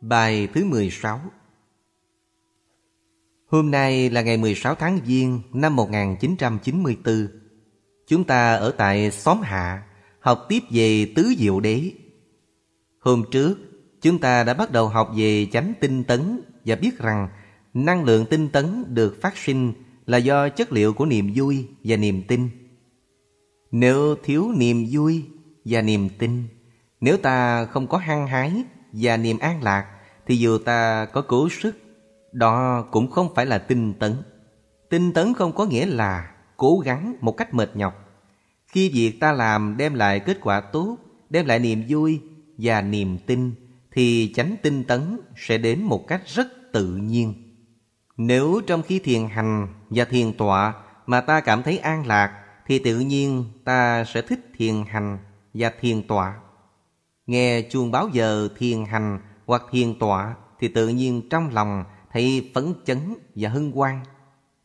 Bài thứ 16 Hôm nay là ngày 16 tháng Giêng năm 1994. Chúng ta ở tại xóm Hạ, học tiếp về tứ diệu đế. Hôm trước, chúng ta đã bắt đầu học về chánh tinh tấn và biết rằng năng lượng tinh tấn được phát sinh là do chất liệu của niềm vui và niềm tin. Nếu thiếu niềm vui và niềm tin, nếu ta không có hăng hái và niềm an lạc thì dù ta có cố sức, đó cũng không phải là tinh tấn. Tinh tấn không có nghĩa là cố gắng một cách mệt nhọc. Khi việc ta làm đem lại kết quả tốt, đem lại niềm vui và niềm tin, thì chánh tinh tấn sẽ đến một cách rất tự nhiên. Nếu trong khi thiền hành và thiền tọa mà ta cảm thấy an lạc, thì tự nhiên ta sẽ thích thiền hành và thiền tọa. Nghe chuông báo giờ thiền hành hoặc thiền tọa thì tự nhiên trong lòng thấy phấn chấn và hân hoan.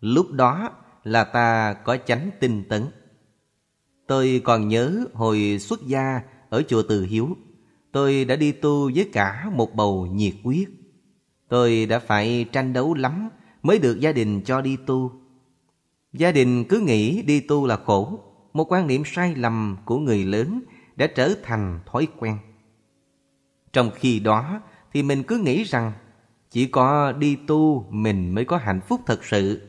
Lúc đó là ta có chánh tinh tấn. Tôi còn nhớ hồi xuất gia ở chùa Từ Hiếu, tôi đã đi tu với cả một bầu nhiệt quyết. Tôi đã phải tranh đấu lắm mới được gia đình cho đi tu. Gia đình cứ nghĩ đi tu là khổ, một quan niệm sai lầm của người lớn đã trở thành thói quen. Trong khi đó thì mình cứ nghĩ rằng chỉ có đi tu mình mới có hạnh phúc thật sự.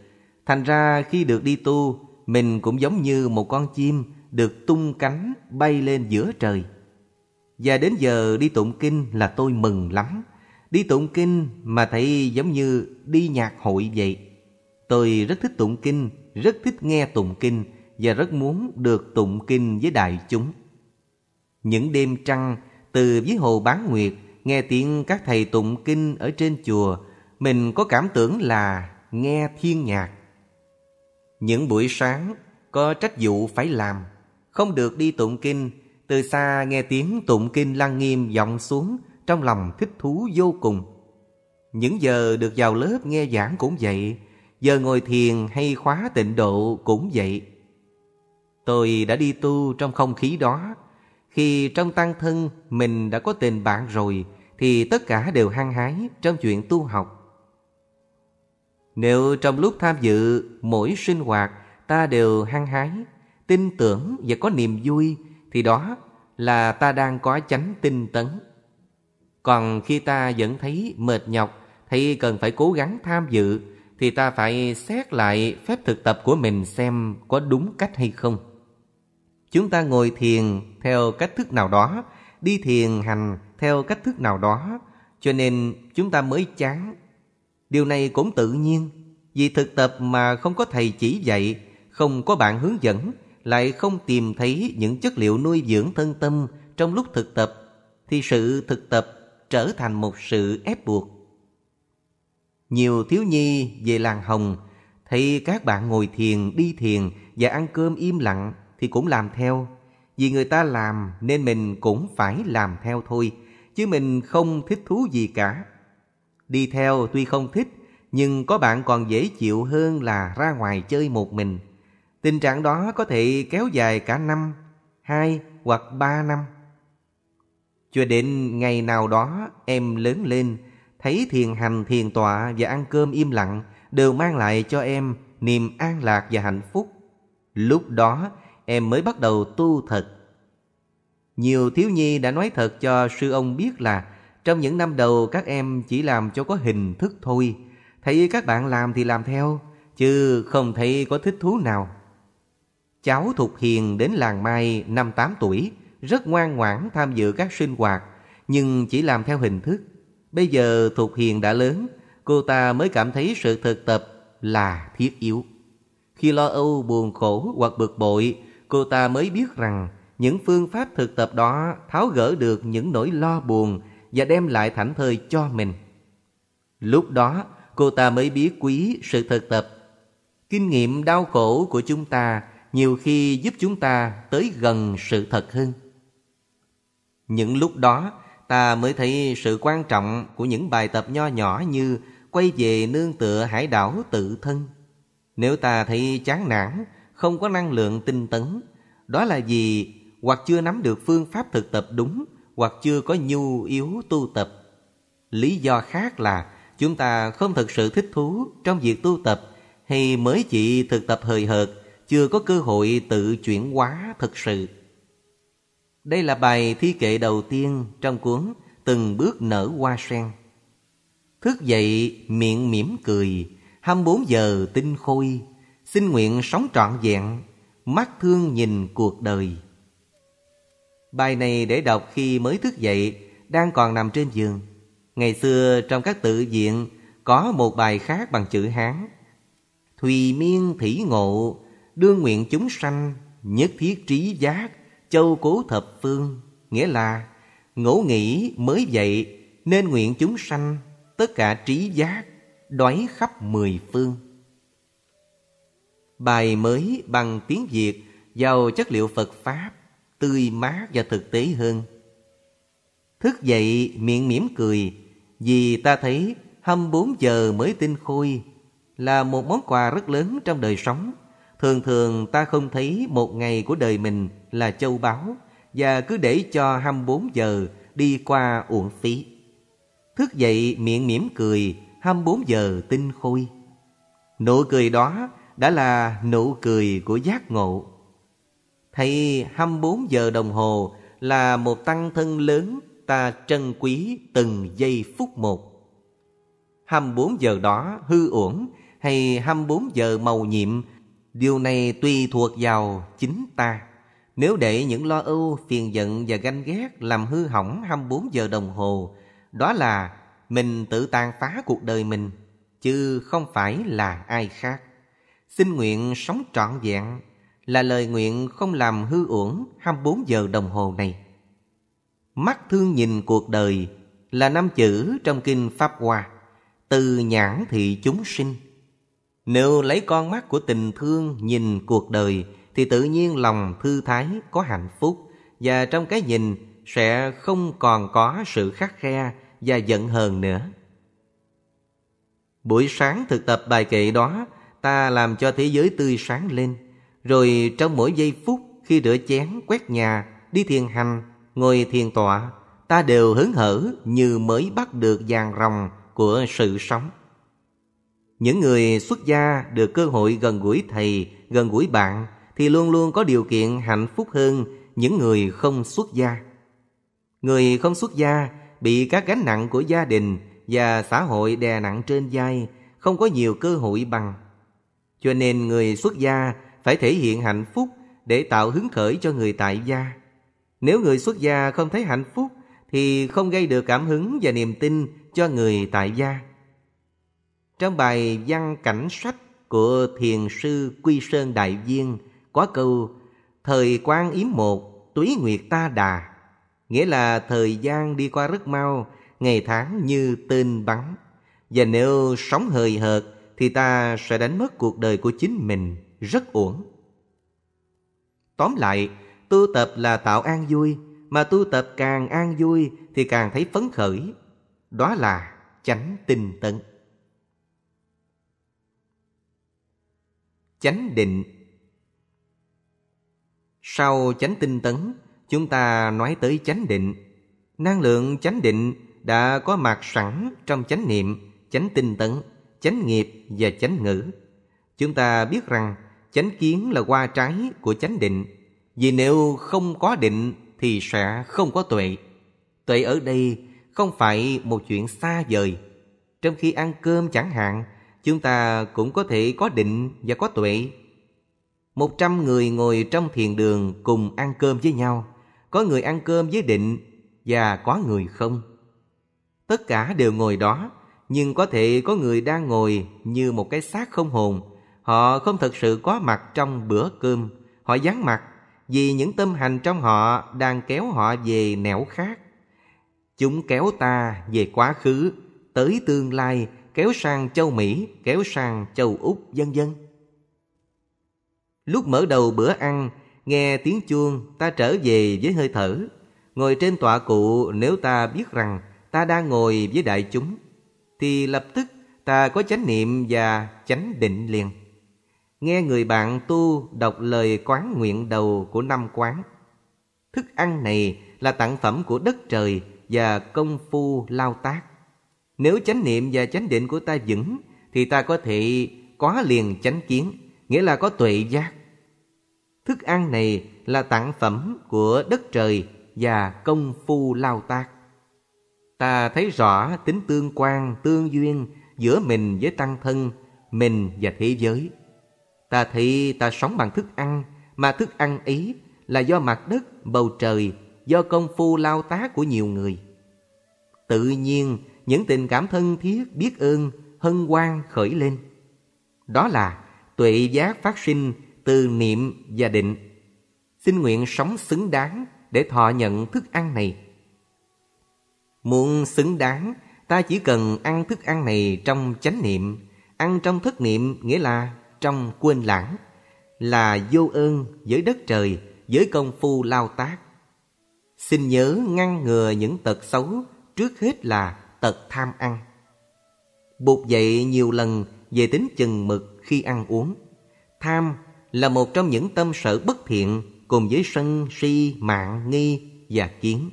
Thành ra khi được đi tu, mình cũng giống như một con chim được tung cánh bay lên giữa trời. Và đến giờ đi tụng kinh là tôi mừng lắm. Đi tụng kinh mà thấy giống như đi nhạc hội vậy. Tôi rất thích tụng kinh, rất thích nghe tụng kinh và rất muốn được tụng kinh với đại chúng. Những đêm trăng từ dưới hồ bán nguyệt nghe tiếng các thầy tụng kinh ở trên chùa, mình có cảm tưởng là nghe thiên nhạc. Những buổi sáng có trách vụ phải làm, không được đi tụng kinh, từ xa nghe tiếng tụng kinh lăng nghiêm vọng xuống, trong lòng thích thú vô cùng. Những giờ được vào lớp nghe giảng cũng vậy, giờ ngồi thiền hay khóa tịnh độ cũng vậy. Tôi đã đi tu trong không khí đó, khi trong tăng thân mình đã có tình bạn rồi thì tất cả đều hăng hái trong chuyện tu học. Nếu trong lúc tham dự mỗi sinh hoạt ta đều hăng hái, tin tưởng và có niềm vui thì đó là ta đang có chánh tinh tấn. Còn khi ta vẫn thấy mệt nhọc, thấy cần phải cố gắng tham dự thì ta phải xét lại phép thực tập của mình xem có đúng cách hay không. Chúng ta ngồi thiền theo cách thức nào đó, đi thiền hành theo cách thức nào đó, cho nên chúng ta mới chán. Điều này cũng tự nhiên, vì thực tập mà không có thầy chỉ dạy, không có bạn hướng dẫn, lại không tìm thấy những chất liệu nuôi dưỡng thân tâm trong lúc thực tập, thì sự thực tập trở thành một sự ép buộc. Nhiều thiếu nhi về làng Hồng thấy các bạn ngồi thiền, đi thiền và ăn cơm im lặng thì cũng làm theo. Vì người ta làm nên mình cũng phải làm theo thôi, chứ mình không thích thú gì cả. Đi theo tuy không thích, nhưng có bạn còn dễ chịu hơn là ra ngoài chơi một mình. Tình trạng đó có thể kéo dài cả năm, hai hoặc ba năm. Cho đến ngày nào đó em lớn lên, thấy thiền hành, thiền tọa và ăn cơm im lặng đều mang lại cho em niềm an lạc và hạnh phúc. Lúc đó em mới bắt đầu tu thật. Nhiều thiếu nhi đã nói thật cho sư ông biết là trong những năm đầu các em chỉ làm cho có hình thức thôi. Thấy các bạn làm thì làm theo, chứ không thấy có thích thú nào. Cháu Thục Hiền đến làng Mai năm 8 tuổi, rất ngoan ngoãn tham dự các sinh hoạt, nhưng chỉ làm theo hình thức. Bây giờ Thục Hiền đã lớn, cô ta mới cảm thấy sự thực tập là thiết yếu. Khi lo âu, buồn khổ hoặc bực bội, cô ta mới biết rằng những phương pháp thực tập đó tháo gỡ được những nỗi lo buồn và đem lại thảnh thơi cho mình. Lúc đó, cô ta mới biết quý sự thực tập. Kinh nghiệm đau khổ của chúng ta nhiều khi giúp chúng ta tới gần sự thật hơn. Những lúc đó, ta mới thấy sự quan trọng của những bài tập nho nhỏ như quay về nương tựa hải đảo tự thân. Nếu ta thấy chán nản, không có năng lượng tinh tấn, đó là vì hoặc chưa nắm được phương pháp thực tập đúng, hoặc chưa có nhu yếu tu tập. Lý do khác là chúng ta không thực sự thích thú trong việc tu tập hay mới chỉ thực tập hời hợt, chưa có cơ hội tự chuyển hóa thực sự. Đây là bài thi kệ đầu tiên trong cuốn Từng bước nở hoa sen. Thức dậy miệng mỉm cười, 24 giờ tinh khôi, xin nguyện sống trọn vẹn, mắt thương nhìn cuộc đời. Bài này để đọc khi mới thức dậy, đang còn nằm trên giường. Ngày xưa trong các tự viện có một bài khác bằng chữ Hán. Thùy miên thủy ngộ, đương nguyện chúng sanh, nhất thiết trí giác, châu cố thập phương. Nghĩa là ngẫu nghĩ mới dậy nên nguyện chúng sanh, tất cả trí giác, đoái khắp mười phương. Bài mới bằng tiếng Việt giàu chất liệu Phật Pháp, tươi mát và thực tế hơn. Thức dậy miệng mỉm cười vì ta thấy 24 giờ mới tinh khôi là một món quà rất lớn trong đời sống. Thường thường ta không thấy một ngày của đời mình là châu báu và cứ để cho 24 giờ đi qua uổng phí. Thức dậy miệng mỉm cười 24 giờ tinh khôi. Nụ cười đó đã là nụ cười của giác ngộ. Thầy 24 giờ đồng hồ là một tăng thân lớn ta trân quý từng giây phút một. 24 giờ đó hư uổng hay 24 giờ màu nhiệm, điều này tùy thuộc vào chính ta. Nếu để những lo âu, phiền giận và ganh ghét làm hư hỏng 24 giờ đồng hồ, đó là mình tự tàn phá cuộc đời mình, chứ không phải là ai khác. Xin nguyện sống trọn vẹn là lời nguyện không làm hư uổng 24 giờ đồng hồ này. Mắt thương nhìn cuộc đời là năm chữ trong kinh Pháp Hoa, từ nhãn thị chúng sinh. Nếu lấy con mắt của tình thương nhìn cuộc đời thì tự nhiên lòng thư thái có hạnh phúc và trong cái nhìn sẽ không còn có sự khắc khe và giận hờn nữa. Buổi sáng thực tập bài kệ đó, ta làm cho thế giới tươi sáng lên. Rồi trong mỗi giây phút khi rửa chén, quét nhà, đi thiền hành, ngồi thiền tọa, ta đều hớn hở như mới bắt được vàng ròng của sự sống. Những người xuất gia được cơ hội gần gũi thầy, gần gũi bạn thì luôn luôn có điều kiện hạnh phúc hơn những người không xuất gia. Người không xuất gia bị các gánh nặng của gia đình và xã hội đè nặng trên vai, không có nhiều cơ hội bằng. Cho nên người xuất gia phải thể hiện hạnh phúc để tạo hứng khởi cho người tại gia. Nếu người xuất gia không thấy hạnh phúc thì không gây được cảm hứng và niềm tin cho người tại gia. Trong bài văn cảnh sách của thiền sư Quy Sơn Đại Viên có câu Thời quan yếm một, túy nguyệt ta đà Nghĩa là thời gian đi qua rất mau, ngày tháng như tên bắn. Và nếu sống hời hợt thì ta sẽ đánh mất cuộc đời của chính mình rất uổng. Tóm lại, tu tập là tạo an vui, mà tu tập càng an vui thì càng thấy phấn khởi. Đó là chánh tinh tấn. Chánh định Sau chánh tinh tấn, chúng ta nói tới chánh định. Năng lượng chánh định đã có mặt sẵn trong chánh niệm, chánh tinh tấn, chánh nghiệp và chánh ngữ. Chúng ta biết rằng chánh kiến là qua trái của chánh định. Vì nếu không có định thì sẽ không có tuệ. Tuệ ở đây không phải một chuyện xa vời. Trong khi ăn cơm chẳng hạn, chúng ta cũng có thể có định và có tuệ. Một trăm người ngồi trong thiền đường cùng ăn cơm với nhau. Có người ăn cơm với định và có người không. Tất cả đều ngồi đó, nhưng có thể có người đang ngồi như một cái xác không hồn. Họ không thật sự có mặt trong bữa cơm. Họ vắng mặt vì những tâm hành trong họ đang kéo họ về nẻo khác. Chúng kéo ta về quá khứ, tới tương lai, kéo sang châu Mỹ, kéo sang châu Úc, vân vân. Lúc mở đầu bữa ăn, nghe tiếng chuông, ta trở về với hơi thở. Ngồi trên tọa cụ nếu ta biết rằng ta đang ngồi với đại chúng, thì lập tức ta có chánh niệm và chánh định liền. Nghe người bạn tu đọc lời quán nguyện đầu của năm quán. Thức ăn này là tặng phẩm của đất trời và công phu lao tác. Nếu chánh niệm và chánh định của ta vững, Thì ta có thể có liền chánh kiến, Nghĩa là có tuệ giác Thức ăn này là tặng phẩm của đất trời và công phu lao tác. Ta thấy rõ tính tương quan, tương duyên giữa mình với tăng thân, mình và thế giới. Ta thấy ta sống bằng thức ăn, mà thức ăn ấy là do mặt đất, bầu trời, do công phu lao tác của nhiều người. Tự nhiên, những tình cảm thân thiết, biết ơn, hân hoan khởi lên. Đó là tuệ giác phát sinh từ niệm và định. Xin nguyện sống xứng đáng để thọ nhận thức ăn này. Muốn xứng đáng, ta chỉ cần ăn thức ăn này trong chánh niệm, ăn trong thất niệm nghĩa là trong quên lãng, là vô ơn với đất trời, với công phu lao tác. Xin nhớ ngăn ngừa những tật xấu, trước hết là tật tham ăn. Buộc dậy nhiều lần về tính chừng mực khi ăn uống. Tham là một trong những tâm sở bất thiện cùng với sân, si, mạng, nghi và kiến.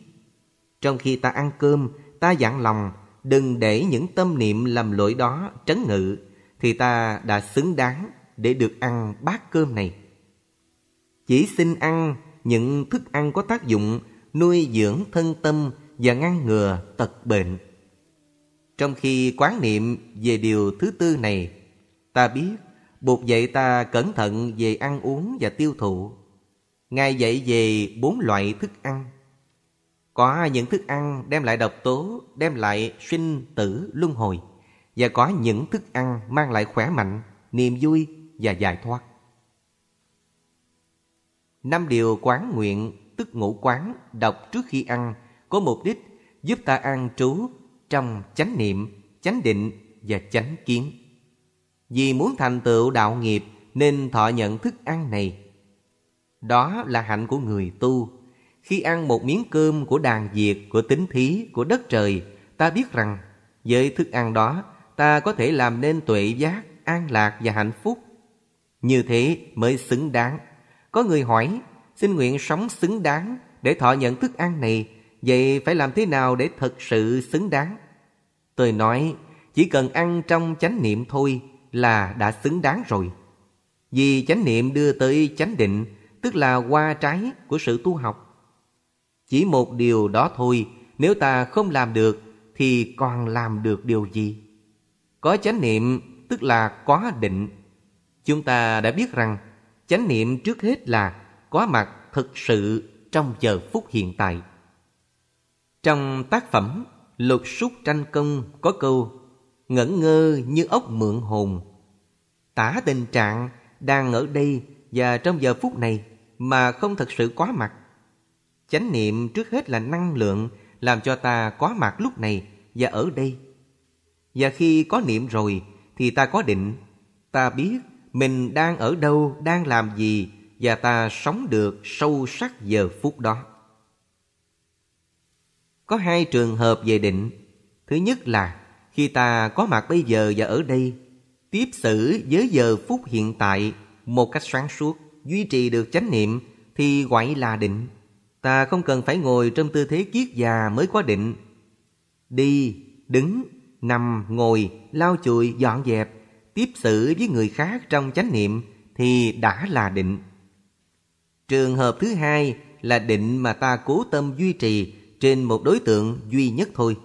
Trong khi ta ăn cơm, ta dặn lòng đừng để những tâm niệm lầm lỗi đó trấn ngự, thì ta đã xứng đáng để được ăn bát cơm này. Chỉ xin ăn những thức ăn có tác dụng nuôi dưỡng thân tâm và ngăn ngừa tật bệnh. Trong khi quán niệm về điều thứ tư này, ta biết buộc dạy ta cẩn thận về ăn uống và tiêu thụ. Ngài dạy về bốn loại thức ăn. Có những thức ăn đem lại độc tố, đem lại sinh tử luân hồi. Và có những thức ăn mang lại khỏe mạnh, niềm vui và giải thoát. Năm điều quán nguyện, tức ngũ quán, đọc trước khi ăn, có mục đích giúp ta ăn trú trong chánh niệm, chánh định và chánh kiến. Vì muốn thành tựu đạo nghiệp nên thọ nhận thức ăn này đó là hạnh của người tu. Khi ăn một miếng cơm của đàn diệt, của tính thí, của đất trời, ta biết rằng với thức ăn đó ta có thể làm nên tuệ giác, an lạc và hạnh phúc. Như thế mới xứng đáng. Có người hỏi, xin nguyện sống xứng đáng để thọ nhận thức ăn này, vậy phải làm thế nào để thật sự xứng đáng? Tôi nói, chỉ cần ăn trong chánh niệm thôi là đã xứng đáng rồi. Vì chánh niệm đưa tới chánh định tức là qua trái của sự tu học. Chỉ một điều đó thôi, nếu ta không làm được thì còn làm được điều gì? Có chánh niệm tức là có định. Chúng ta đã biết rằng chánh niệm trước hết là có mặt thực sự trong giờ phút hiện tại. Trong tác phẩm Lục súc tranh công có câu Ngẩn ngơ như ốc mượn hồn Tả tình trạng đang ở đây và trong giờ phút này mà không thật sự có mặt. Chánh niệm trước hết là năng lượng làm cho ta có mặt lúc này và ở đây. Và khi có niệm rồi thì ta có định, ta biết mình đang ở đâu, đang làm gì và ta sống được sâu sắc giờ phút đó. Có hai trường hợp về định. Thứ nhất là khi ta có mặt bây giờ và ở đây, tiếp xử với giờ phút hiện tại một cách sáng suốt duy trì được chánh niệm thì gọi là định. Ta không cần phải ngồi trong tư thế kiết già mới có định. Đi, đứng, nằm, ngồi, lau chùi, dọn dẹp, tiếp xử với người khác trong chánh niệm thì đã là định. Trường hợp thứ hai là định mà ta cố tâm duy trì trên một đối tượng duy nhất thôi.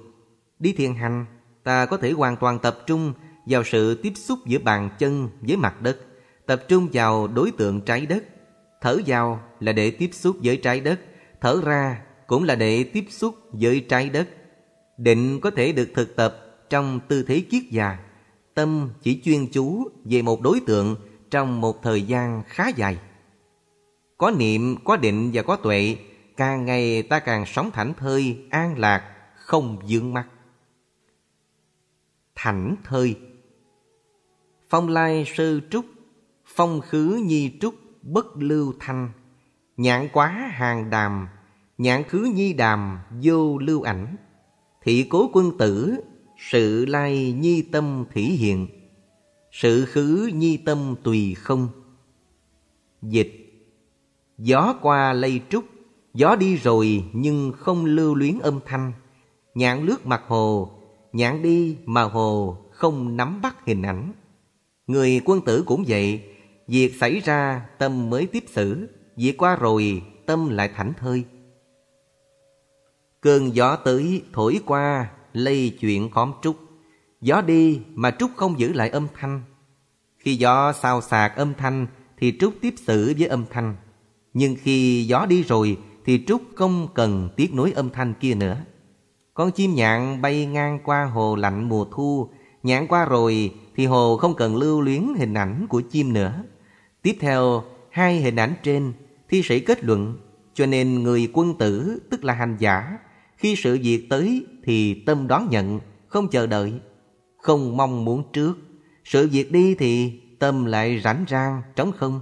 Đi thiền hành, ta có thể hoàn toàn tập trung vào sự tiếp xúc giữa bàn chân với mặt đất tập trung vào đối tượng trái đất. Thở vào là để tiếp xúc với trái đất, thở ra cũng là để tiếp xúc với trái đất. Định có thể được thực tập trong tư thế kiết già. Tâm chỉ chuyên chú về một đối tượng trong một thời gian khá dài. Có niệm, có định và có tuệ, càng ngày ta càng sống thảnh thơi, an lạc, không dương mắt. Thảnh thơi Phong lai sư trúc Phong khứ nhi trúc bất lưu thanh Nhãn quá hàng đàm Nhãn khứ nhi đàm vô lưu ảnh. Thị cố quân tử, Sự lai nhi tâm thủy hiện Sự khứ nhi tâm tùy không. Dịch. Gió qua lây trúc, Gió đi rồi nhưng không lưu luyến âm thanh. Nhãn lướt mặt hồ, Nhãn đi mà hồ không nắm bắt hình ảnh. Người quân tử cũng vậy, Việc xảy ra tâm mới tiếp xử, Việc qua rồi tâm lại thảnh thơi. Cơn gió tới thổi qua Lây chuyện khóm trúc. Gió đi mà trúc không giữ lại âm thanh. Khi gió sao sạc âm thanh Thì trúc tiếp xử với âm thanh. Nhưng khi gió đi rồi Thì trúc không cần tiếc nối âm thanh kia nữa. Con chim nhạn bay ngang qua hồ lạnh mùa thu. Nhạn qua rồi thì hồ không cần lưu luyến hình ảnh của chim nữa. Tiếp theo, hai hình ảnh trên, thi sĩ kết luận, cho nên người quân tử tức là hành giả, khi sự việc tới thì tâm đón nhận, không chờ đợi, không mong muốn trước. Sự việc đi thì tâm lại rảnh rang, trống không.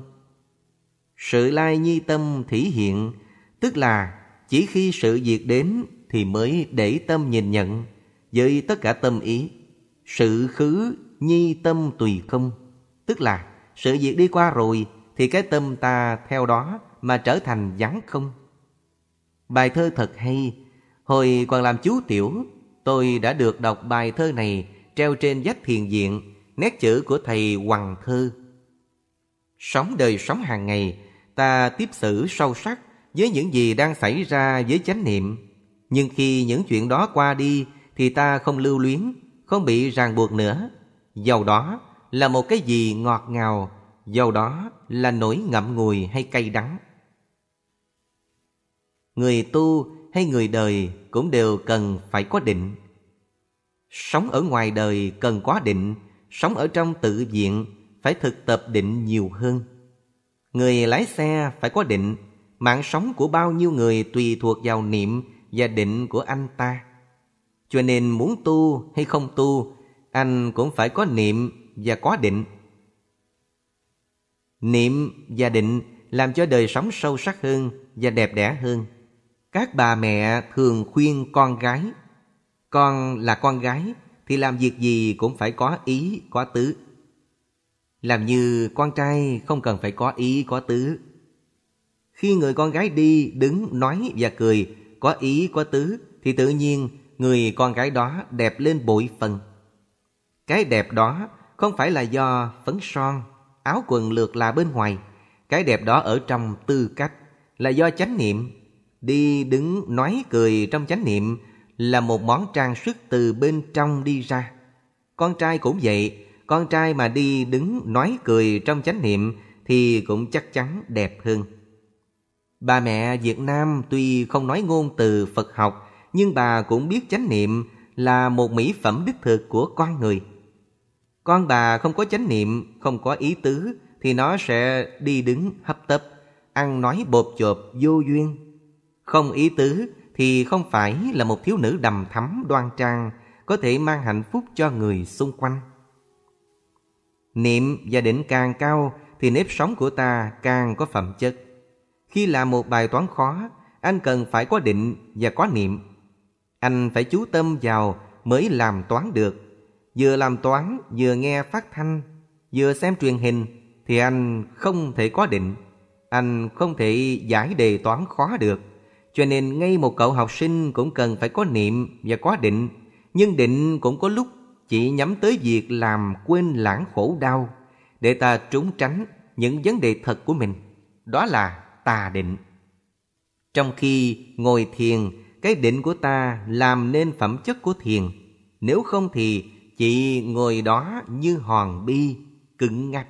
Sự lai nhi tâm thể hiện, tức là chỉ khi sự việc đến thì mới để tâm nhìn nhận với tất cả tâm ý. Sự khứ nhi tâm tùy không Tức là sự việc đi qua rồi Thì cái tâm ta theo đó mà trở thành vắng không Bài thơ thật hay Hồi còn làm chú tiểu, Tôi đã được đọc bài thơ này Treo trên vách thiền viện, Nét chữ của thầy Hoàng Thơ. Sống đời sống hàng ngày, Ta tiếp xử sâu sắc Với những gì đang xảy ra với chánh niệm. Nhưng khi những chuyện đó qua đi, Thì ta không lưu luyến, Không bị ràng buộc nữa. Dầu đó là một cái gì ngọt ngào, Dầu đó là nỗi ngậm ngùi hay cay đắng. Người tu hay người đời cũng đều cần phải có định Sống ở ngoài đời cần có định, Sống ở trong tự viện phải thực tập định nhiều hơn Người lái xe phải có định, Mạng sống của bao nhiêu người tùy thuộc vào niệm và định của anh ta Cho nên muốn tu hay không tu, anh cũng phải có niệm và có định. Niệm và định làm cho đời sống sâu sắc hơn và đẹp đẽ hơn. Các bà mẹ thường khuyên con gái, con là con gái thì làm việc gì cũng phải có ý, có tứ. Làm như con trai không cần phải có ý, có tứ. Khi người con gái đi, đứng, nói và cười, có ý, có tứ, thì tự nhiên người con gái đó đẹp lên bội phần. Cái đẹp đó không phải là do phấn son, áo quần lượt là bên ngoài. Cái đẹp đó ở trong tư cách là do chánh niệm. Đi đứng nói cười trong chánh niệm là một món trang sức từ bên trong đi ra. Con trai cũng vậy, con trai mà đi đứng nói cười trong chánh niệm thì cũng chắc chắn đẹp hơn. Bà mẹ Việt Nam tuy không nói ngôn từ Phật học nhưng bà cũng biết chánh niệm là một mỹ phẩm đích thực của con người. Con bà không có chánh niệm, không có ý tứ thì nó sẽ đi đứng hấp tấp, ăn nói bột chộp vô duyên. Không ý tứ thì không phải là một thiếu nữ đầm thắm đoan trang có thể mang hạnh phúc cho người xung quanh. Niệm và định càng cao thì nếp sống của ta càng có phẩm chất. Khi làm một bài toán khó, anh cần phải có định và có niệm. Anh phải chú tâm vào mới làm toán được Vừa làm toán vừa nghe phát thanh Vừa xem truyền hình Thì anh không thể có định Anh không thể giải đề toán khó được cho nên ngay một cậu học sinh cũng cần phải có niệm và có định. Nhưng định cũng có lúc chỉ nhắm tới việc làm quên lãng khổ đau Để ta trốn tránh những vấn đề thật của mình. Đó là tà định. Trong khi ngồi thiền Cái định của ta làm nên phẩm chất của thiền. Nếu không thì Chị ngồi đó như hòn bi, cứng ngắc.